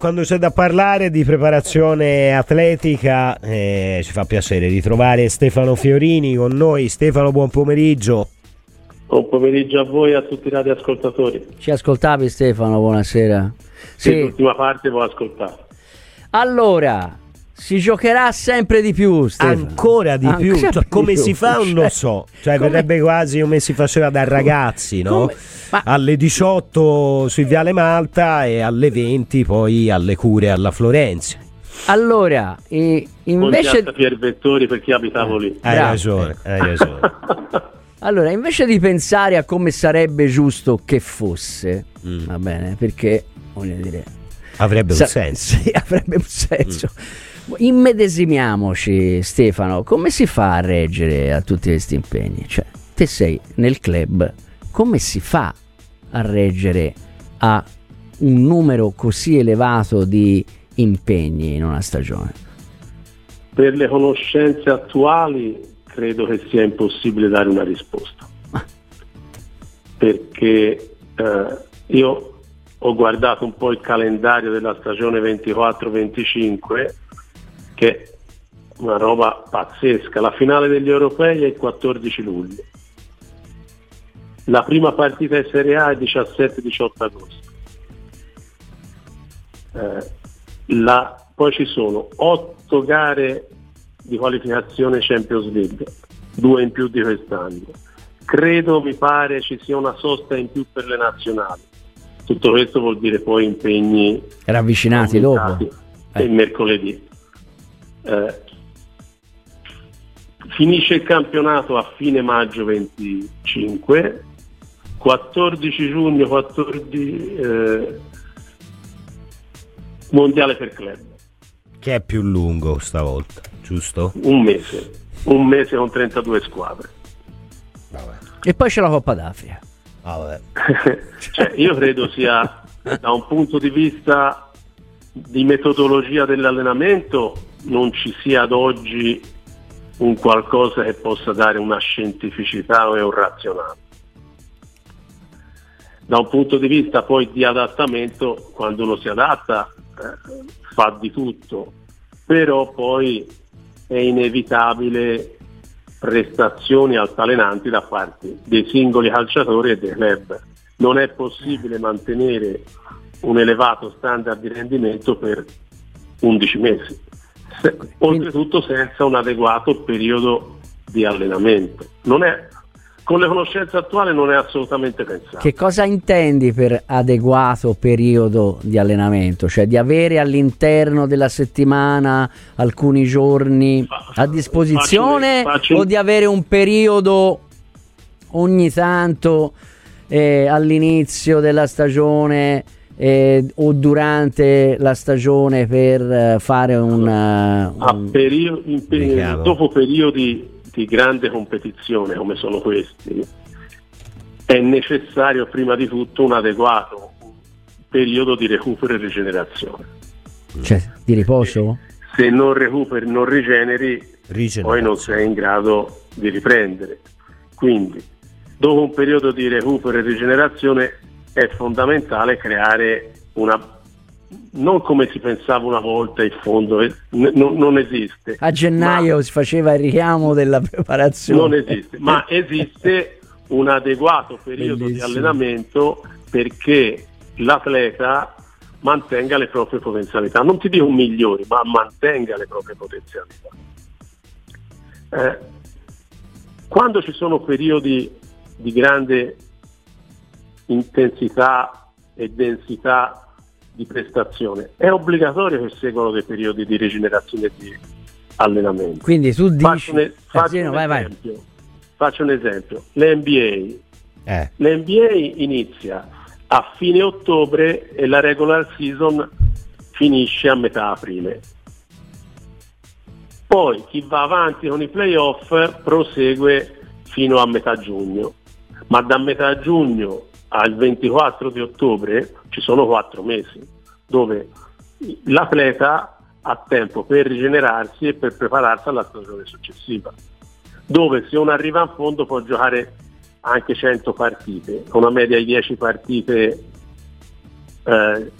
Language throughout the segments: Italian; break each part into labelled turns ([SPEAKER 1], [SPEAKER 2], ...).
[SPEAKER 1] Quando c'è da parlare di preparazione atletica eh, ci fa piacere ritrovare Stefano Fiorini con noi. Stefano, buon pomeriggio.
[SPEAKER 2] Buon pomeriggio a voi e a tutti i radioascoltatori.
[SPEAKER 3] Ci ascoltavi Stefano, buonasera.
[SPEAKER 2] Sì, sì. l'ultima parte l'ho ascoltata.
[SPEAKER 3] Allora, si giocherà sempre di più, Stefano.
[SPEAKER 1] Ancora di Ancora più. Cioè, come più. si fa non lo cioè, so. Cioè, come... verrebbe quasi come si faceva da ragazzi, no? Come... Ma... Alle 18 sui Viale Malta e alle 20 poi alle cure alla Florenzi.
[SPEAKER 3] Allora, eh, invece...
[SPEAKER 2] Pier Vettori perché abitavo lì.
[SPEAKER 1] Hai Bravo. ragione, hai ragione.
[SPEAKER 3] allora, invece di pensare a come sarebbe giusto che fosse, mm. va bene, perché, voglio dire...
[SPEAKER 1] Avrebbe sa- un senso.
[SPEAKER 3] Sì, avrebbe un senso. Mm Immedesimiamoci, Stefano, come si fa a reggere a tutti questi impegni? Cioè, te sei nel club, come si fa a reggere a un numero così elevato di impegni in una stagione?
[SPEAKER 2] Per le conoscenze attuali credo che sia impossibile dare una risposta. Ah. Perché eh, io ho guardato un po' il calendario della stagione 24-25 che è una roba pazzesca. La finale degli europei è il 14 luglio. La prima partita in Serie A è il 17-18 agosto. Eh, la, poi ci sono otto gare di qualificazione Champions League, due in più di quest'anno. Credo, mi pare, ci sia una sosta in più per le nazionali. Tutto questo vuol dire poi impegni
[SPEAKER 3] ravvicinati dopo.
[SPEAKER 2] Eh. Il mercoledì. Eh, finisce il campionato a fine maggio 25, 14 giugno 14, eh, mondiale per club.
[SPEAKER 1] Che è più lungo stavolta, giusto?
[SPEAKER 2] Un mese, un mese con 32 squadre.
[SPEAKER 3] Vabbè. E poi c'è la Coppa d'Africa.
[SPEAKER 1] Ah,
[SPEAKER 2] cioè, io credo sia da un punto di vista di metodologia dell'allenamento non ci sia ad oggi un qualcosa che possa dare una scientificità e un razionale. Da un punto di vista poi di adattamento, quando uno si adatta eh, fa di tutto, però poi è inevitabile prestazioni altalenanti da parte dei singoli calciatori e dei club. Non è possibile mantenere un elevato standard di rendimento per 11 mesi se, oltretutto senza un adeguato periodo di allenamento. È, con le conoscenze attuali non è assolutamente pensato.
[SPEAKER 3] Che cosa intendi per adeguato periodo di allenamento? Cioè di avere all'interno della settimana alcuni giorni a disposizione faccio, faccio, o di avere un periodo ogni tanto eh, all'inizio della stagione? Eh, o durante la stagione per eh, fare un,
[SPEAKER 2] uh, un... Perio- peri- dopo periodi di grande competizione come sono questi è necessario prima di tutto un adeguato periodo di recupero e rigenerazione.
[SPEAKER 3] Cioè di riposo?
[SPEAKER 2] se non recuperi, non rigeneri poi non sei in grado di riprendere. Quindi dopo un periodo di recupero e rigenerazione è fondamentale creare una non come si pensava una volta in fondo, eh, n- non esiste.
[SPEAKER 3] A gennaio si faceva il richiamo della preparazione.
[SPEAKER 2] Non esiste, ma esiste un adeguato periodo Bellissimo. di allenamento perché l'atleta mantenga le proprie potenzialità. Non ti dico migliori, ma mantenga le proprie potenzialità. Eh, quando ci sono periodi di grande intensità e densità di prestazione. È obbligatorio che seguano dei periodi di rigenerazione e di allenamento.
[SPEAKER 3] Quindi tu dici...
[SPEAKER 2] Faccio un, faccio un vai, esempio. Vai. Faccio un esempio. L'NBA. Eh. L'NBA inizia a fine ottobre e la regular season finisce a metà aprile. Poi chi va avanti con i playoff prosegue fino a metà giugno, ma da metà giugno al 24 di ottobre ci sono quattro mesi dove l'atleta ha tempo per rigenerarsi e per prepararsi alla stagione successiva, dove se uno arriva in fondo può giocare anche 100 partite, una media di 10 partite eh,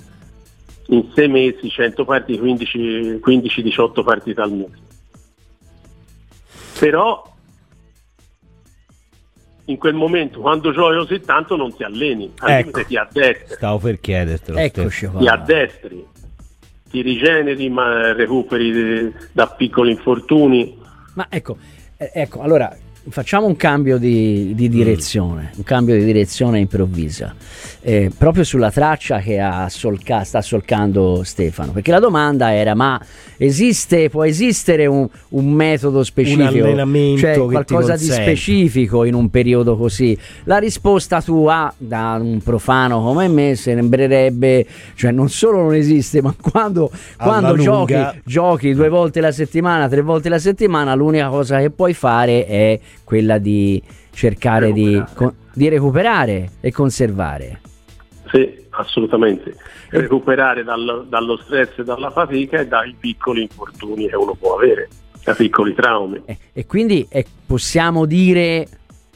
[SPEAKER 2] in sei mesi 100 partite, 15-18 partite al mese. Però in quel momento quando giochi così tanto non ti alleni, al ecco. ti addestri.
[SPEAKER 1] Stavo per chiedertelo.
[SPEAKER 3] Eccoci
[SPEAKER 2] Ti addestri, ti rigeneri, ma recuperi da piccoli infortuni.
[SPEAKER 3] Ma ecco, eh, ecco, allora facciamo un cambio di, di direzione, un cambio di direzione improvvisa, eh, proprio sulla traccia che solca, sta solcando Stefano, perché la domanda era ma esiste, può esistere un, un metodo specifico,
[SPEAKER 1] un
[SPEAKER 3] cioè qualcosa di specifico in un periodo così? La risposta tua, da un profano come me, sembrerebbe, cioè non solo non esiste, ma quando, quando giochi, giochi due volte la settimana, tre volte la settimana, l'unica cosa che puoi fare è quella di cercare recuperare. Di, di, recuperare e conservare.
[SPEAKER 2] Sì, assolutamente. Recuperare dal, dallo stress e dalla fatica e dai piccoli infortuni che uno può avere, dai piccoli traumi.
[SPEAKER 3] E, e quindi eh, possiamo dire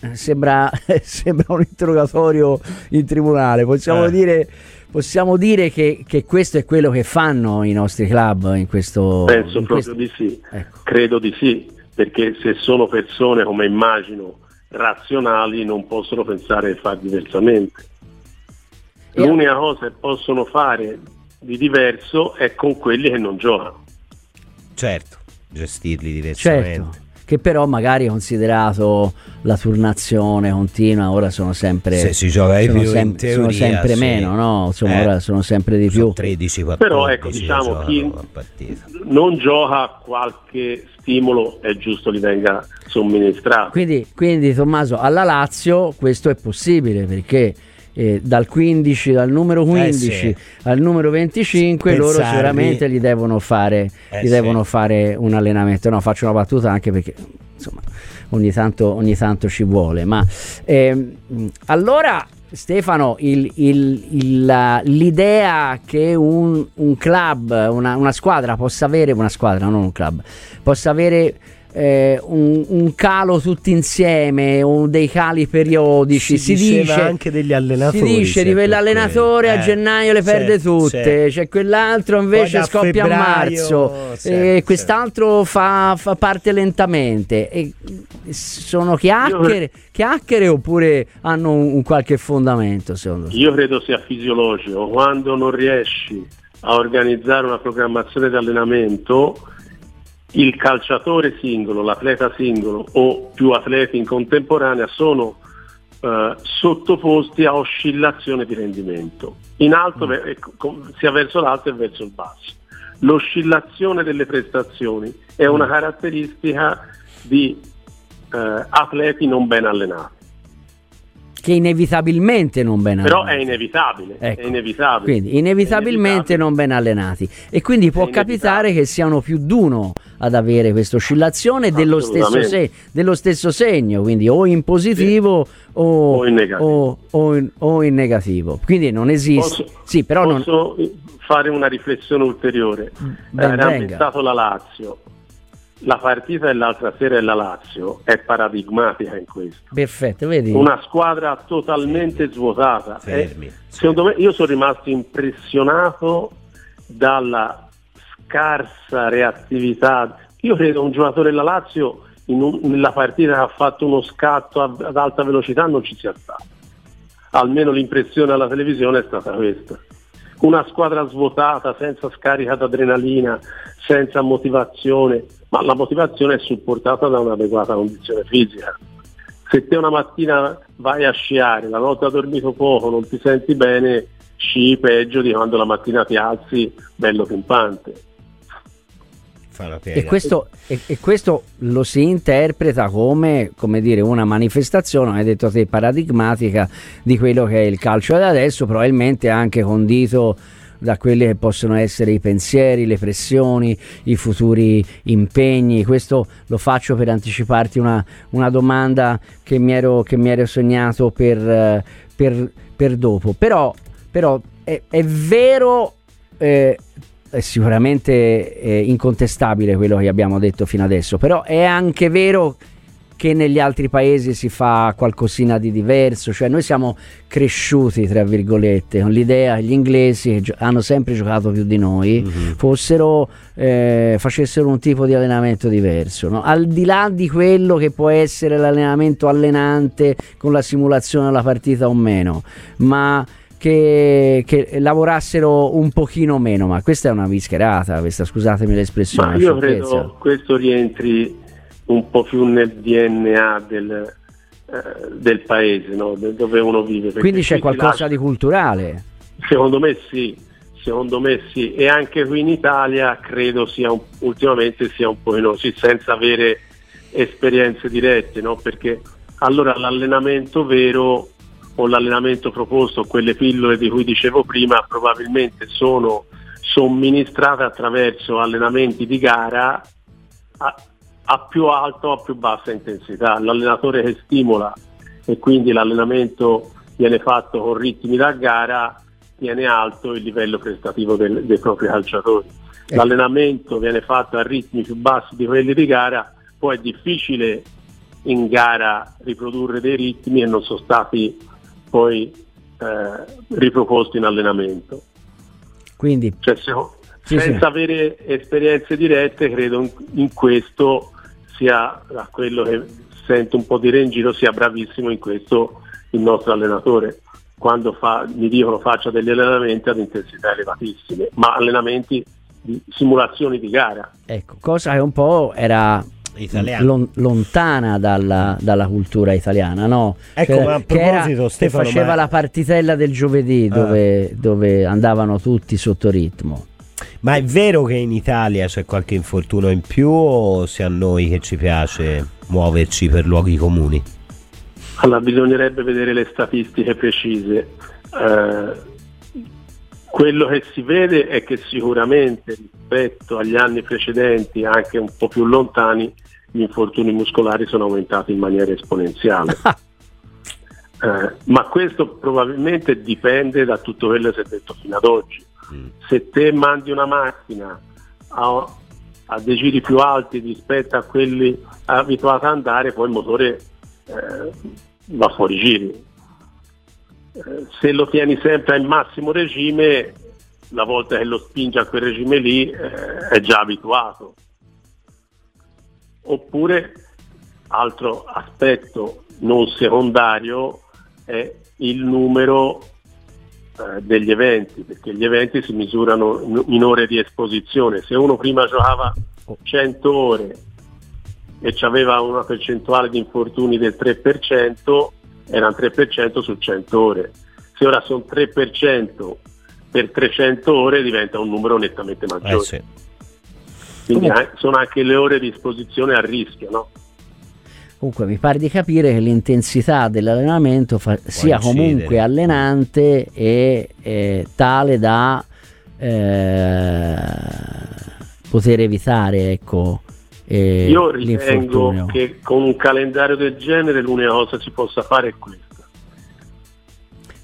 [SPEAKER 3] eh, Sembra, sembra, un interrogatorio in tribunale. Possiamo eh. dire, possiamo dire che, che, questo è quello che fanno i nostri club in questo
[SPEAKER 2] Penso
[SPEAKER 3] in
[SPEAKER 2] proprio questo... di sì, ecco. credo di sì perché se sono persone come immagino razionali non possono pensare di fare diversamente. L'unica cosa che possono fare di diverso è con quelli che non giocano.
[SPEAKER 1] Certo, gestirli diversamente.
[SPEAKER 3] Certo che però magari considerato la turnazione continua ora sono sempre
[SPEAKER 1] se si gioca di più
[SPEAKER 3] sem- teoria, sono sempre sì. meno no? Insomma, eh, ora sono sempre di più
[SPEAKER 1] 13 14
[SPEAKER 2] però ecco diciamo chi non gioca qualche stimolo è giusto gli venga somministrato
[SPEAKER 3] quindi, quindi Tommaso alla Lazio questo è possibile perché eh, dal 15 dal numero 15 eh sì. al numero 25 Pensarvi. loro sicuramente gli devono fare eh gli devono fare un allenamento no faccio una battuta anche perché insomma ogni tanto, ogni tanto ci vuole ma ehm, allora Stefano, il, il, il, l'idea che un, un club, una, una, squadra possa avere, una squadra, non un club, possa avere eh, un, un, calo tutti insieme o dei cali periodici.
[SPEAKER 1] Si,
[SPEAKER 3] si dice
[SPEAKER 1] anche degli allenatori.
[SPEAKER 3] Si dice di quell'allenatore a eh, gennaio le perde sì, tutte, sì. c'è quell'altro invece scoppia a marzo, sì, e quest'altro fa, fa, parte lentamente. E sono chiacchiere, chiacchiere oppure hanno un, un qualche fondamento secondo te?
[SPEAKER 2] Io credo sia fisiologico. Quando non riesci a organizzare una programmazione di allenamento il calciatore singolo, l'atleta singolo o più atleti in contemporanea sono eh, sottoposti a oscillazione di rendimento, in alto, mm. sia verso l'alto che verso il basso. L'oscillazione delle prestazioni è una mm. caratteristica di eh, atleti non ben allenati
[SPEAKER 3] che inevitabilmente non ben
[SPEAKER 2] allenati. Però è inevitabile, ecco. è inevitabile.
[SPEAKER 3] Quindi inevitabilmente inevitabile. non ben allenati e quindi può capitare che siano più d'uno ad avere questa oscillazione dello stesso, se- dello stesso, segno, quindi o in positivo sì. o, o, in o, in, o, in negativo. Quindi non esiste.
[SPEAKER 2] Posso,
[SPEAKER 3] sì, però
[SPEAKER 2] posso non... fare una riflessione ulteriore. Ben Era ambientato la Lazio la partita dell'altra sera della Lazio è paradigmatica in questo.
[SPEAKER 3] Perfetto, vedi?
[SPEAKER 2] Una squadra totalmente svuotata.
[SPEAKER 1] Fermi.
[SPEAKER 2] Eh, secondo me io sono rimasto impressionato dalla scarsa reattività. Io credo un giocatore della Lazio un, nella partita che ha fatto uno scatto ad alta velocità non ci sia stato. Almeno l'impressione alla televisione è stata questa. Una squadra svuotata, senza scarica d'adrenalina, senza motivazione, ma la motivazione è supportata da un'adeguata condizione fisica. Se te una mattina vai a sciare, la notte hai dormito poco, non ti senti bene, sci peggio di quando la mattina ti alzi bello pimpante.
[SPEAKER 3] E questo, e, e questo, lo si interpreta come, come dire, una manifestazione, hai detto te, paradigmatica di quello che è il calcio da adesso, probabilmente anche condito da quelli che possono essere i pensieri, le pressioni, i futuri impegni. Questo lo faccio per anticiparti una, una domanda che mi ero, che mi ero sognato per, per, per, dopo. Però, però è, è vero... Eh, è sicuramente eh, incontestabile quello che abbiamo detto fino adesso, però è anche vero che negli altri paesi si fa qualcosina di diverso, cioè noi siamo cresciuti, tra virgolette, con l'idea che gli inglesi che hanno sempre giocato più di noi, mm-hmm. fossero, eh, facessero un tipo di allenamento diverso, no? al di là di quello che può essere l'allenamento allenante con la simulazione della partita o meno, ma che, che, lavorassero un pochino meno, ma questa è una vischerata, questa, scusatemi l'espressione.
[SPEAKER 2] Ma io credo questo rientri un po' più nel DNA del, eh, del paese, no? dove uno vive.
[SPEAKER 3] Quindi c'è qualcosa lascia... di culturale?
[SPEAKER 2] Secondo me sì, secondo me sì, e anche qui in Italia credo sia un, ultimamente sia un po' così, senza avere esperienze dirette, no? perché allora l'allenamento vero o l'allenamento proposto, quelle pillole di cui dicevo prima, probabilmente sono somministrate attraverso allenamenti di gara a, a più alta o a più bassa intensità. L'allenatore che stimola e quindi l'allenamento viene fatto con ritmi da gara tiene alto il livello prestativo del, dei propri calciatori. Ecco. L'allenamento viene fatto a ritmi più bassi di quelli di gara, poi è difficile in gara riprodurre dei ritmi e non sono stati poi eh, riproposto in allenamento.
[SPEAKER 3] Quindi,
[SPEAKER 2] cioè, se, sì, senza sì. avere esperienze dirette, credo in, in questo sia da quello che sento un po' dire in giro, sia bravissimo in questo il nostro allenatore. Quando fa, mi dicono faccia degli allenamenti ad intensità elevatissime, ma allenamenti di simulazioni di gara.
[SPEAKER 3] Ecco, cosa che un po' era Lon, lontana dalla, dalla, cultura italiana, no?
[SPEAKER 1] Ecco,
[SPEAKER 3] che,
[SPEAKER 1] ma a proposito,
[SPEAKER 3] era,
[SPEAKER 1] Stefano,
[SPEAKER 3] faceva
[SPEAKER 1] ma...
[SPEAKER 3] la partitella del giovedì ah. dove, ah. dove andavano tutti sotto ritmo.
[SPEAKER 1] Ma è vero che in Italia c'è qualche infortunio in più o sia a noi che ci piace muoverci per luoghi comuni?
[SPEAKER 2] Allora, bisognerebbe vedere le statistiche precise. Eh, quello che si vede è che sicuramente rispetto agli anni precedenti, anche un po' più lontani, gli infortuni muscolari sono aumentati in maniera esponenziale. eh, ma questo probabilmente dipende da tutto quello che si è detto fino ad oggi. Mm. Se te mandi una macchina a, a, dei giri più alti rispetto a quelli abituati ad andare, poi il motore eh, va fuori giri se lo tieni sempre al massimo regime, la volta che lo spingi a quel regime lì eh, è già abituato. Oppure, altro aspetto non secondario è il numero eh, degli eventi, perché gli eventi si misurano in ore di esposizione. Se uno prima giocava 100 ore e aveva una percentuale di infortuni del 3%, erano 3% su 100 ore. Se ora sono 3% per 300 ore diventa un numero nettamente maggiore. Eh sì. Quindi Comunque. sono anche le ore di esposizione a rischio, no?
[SPEAKER 3] Comunque mi pare di capire che l'intensità dell'allenamento fa, sia comunque allenante e tale da eh, poter evitare ecco,
[SPEAKER 2] eh, Io ritengo che con un calendario del genere l'unica cosa che si possa fare è questa.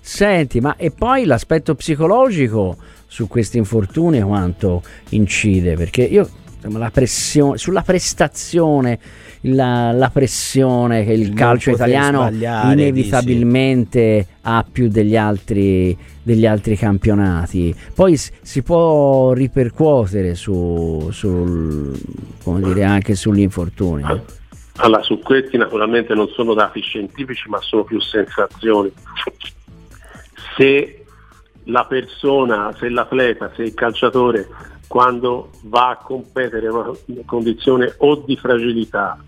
[SPEAKER 3] Senti, ma e poi l'aspetto psicologico su questi infortuni quanto incide? Perché io insomma, la pressione, sulla prestazione, la, la pressione che il, il calcio italiano inevitabilmente dici. ha più degli altri, degli altri campionati. Poi si può ripercuotere su, sul, dire, anche sugli infortuni.
[SPEAKER 2] Allora, su questi naturalmente non sono dati scientifici, ma sono più sensazioni. Se la persona, se l'atleta, se il calciatore quando va a competere in una condizione o di fragilità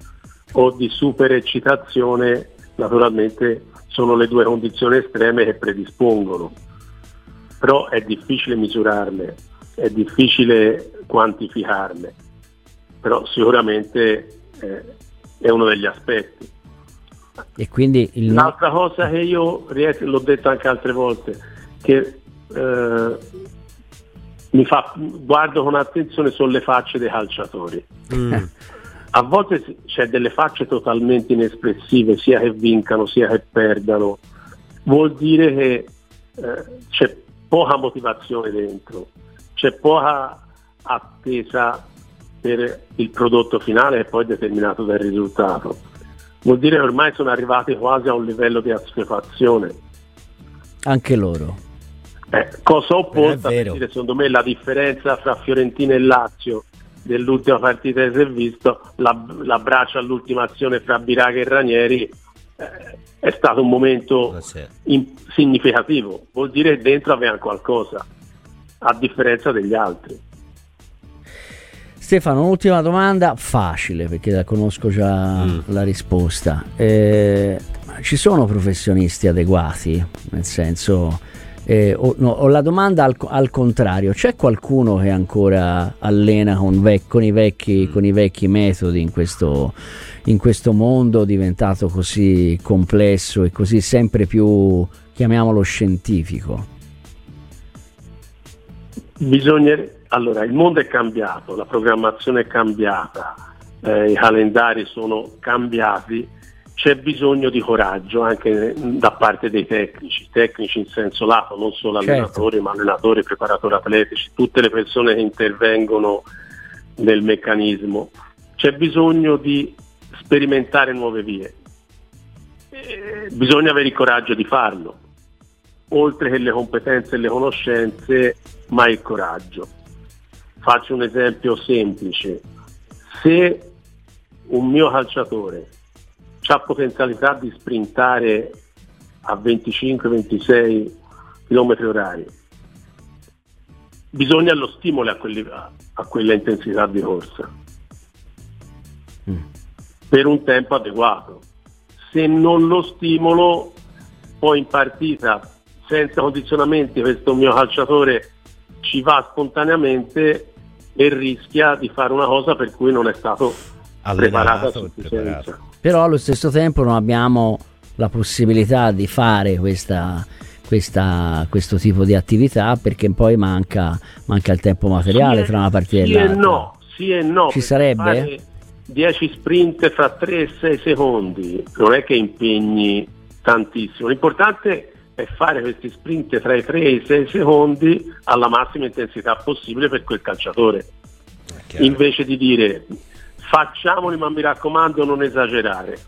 [SPEAKER 2] o di super eccitazione, naturalmente sono le due condizioni estreme che predispongono. Però è difficile misurarle, è difficile quantificarle, però sicuramente eh, è uno degli aspetti.
[SPEAKER 3] E quindi il...
[SPEAKER 2] L'altra cosa che io l'ho detto anche altre volte, che eh, mi fa, guardo con attenzione sono le facce dei calciatori. Mm. A volte c'è delle facce totalmente inespressive, sia che vincano sia che perdano. Vuol dire che eh, c'è poca motivazione dentro, c'è poca attesa per il prodotto finale che poi è determinato dal risultato. vuol dire che ormai sono arrivati quasi a un livello di assuefazione.
[SPEAKER 3] Anche loro.
[SPEAKER 2] Eh, cosa opposta, per dire, secondo me la differenza fra Fiorentina e Lazio dell'ultima partita che si è visto, l'abbraccio all'ultima azione fra Biraga e Ranieri eh, è stato un momento in, significativo, vuol dire che dentro aveva qualcosa, a differenza degli altri.
[SPEAKER 3] Stefano, un'ultima domanda facile perché la conosco già mm. la risposta. Eh, ci sono professionisti adeguati? Nel senso, eh, o, no, o, la domanda al, al, contrario, c'è qualcuno che ancora allena con, vec- con, i, vecchi, con i, vecchi, metodi in questo, in questo mondo diventato così complesso e così sempre più, chiamiamolo, scientifico?
[SPEAKER 2] Bisogna, allora, il mondo è cambiato, la programmazione è cambiata, eh, i calendari sono cambiati c'è bisogno di coraggio anche da parte dei tecnici, tecnici in senso lato, non solo certo. allenatori, ma allenatori, preparatori atletici, tutte le persone che intervengono nel meccanismo. C'è bisogno di sperimentare nuove vie. E bisogna avere il coraggio di farlo, oltre che le competenze e le conoscenze, ma il coraggio. Faccio un esempio semplice. Se un mio calciatore ha potenzialità di sprintare a 25-26 km orari. Bisogna lo stimolo a, quelli, a quella intensità di corsa mm. per un tempo adeguato. Se non lo stimolo, poi in partita senza condizionamenti questo mio calciatore ci va spontaneamente e rischia di fare una cosa per cui non è stato preparato a sufficienza
[SPEAKER 3] però allo stesso tempo non abbiamo la possibilità di fare questa, questa, questo tipo di attività perché poi manca, manca il tempo materiale sì, tra una partita
[SPEAKER 2] sì
[SPEAKER 3] e l'altra.
[SPEAKER 2] E no, sì e no.
[SPEAKER 3] Ci sarebbe?
[SPEAKER 2] 10 sprint fra 3 e 6 secondi non è che impegni tantissimo. L'importante è fare questi sprint tra i 3 e i 6 secondi alla massima intensità possibile per quel calciatore. Invece di dire facciamoli ma mi raccomando non esagerare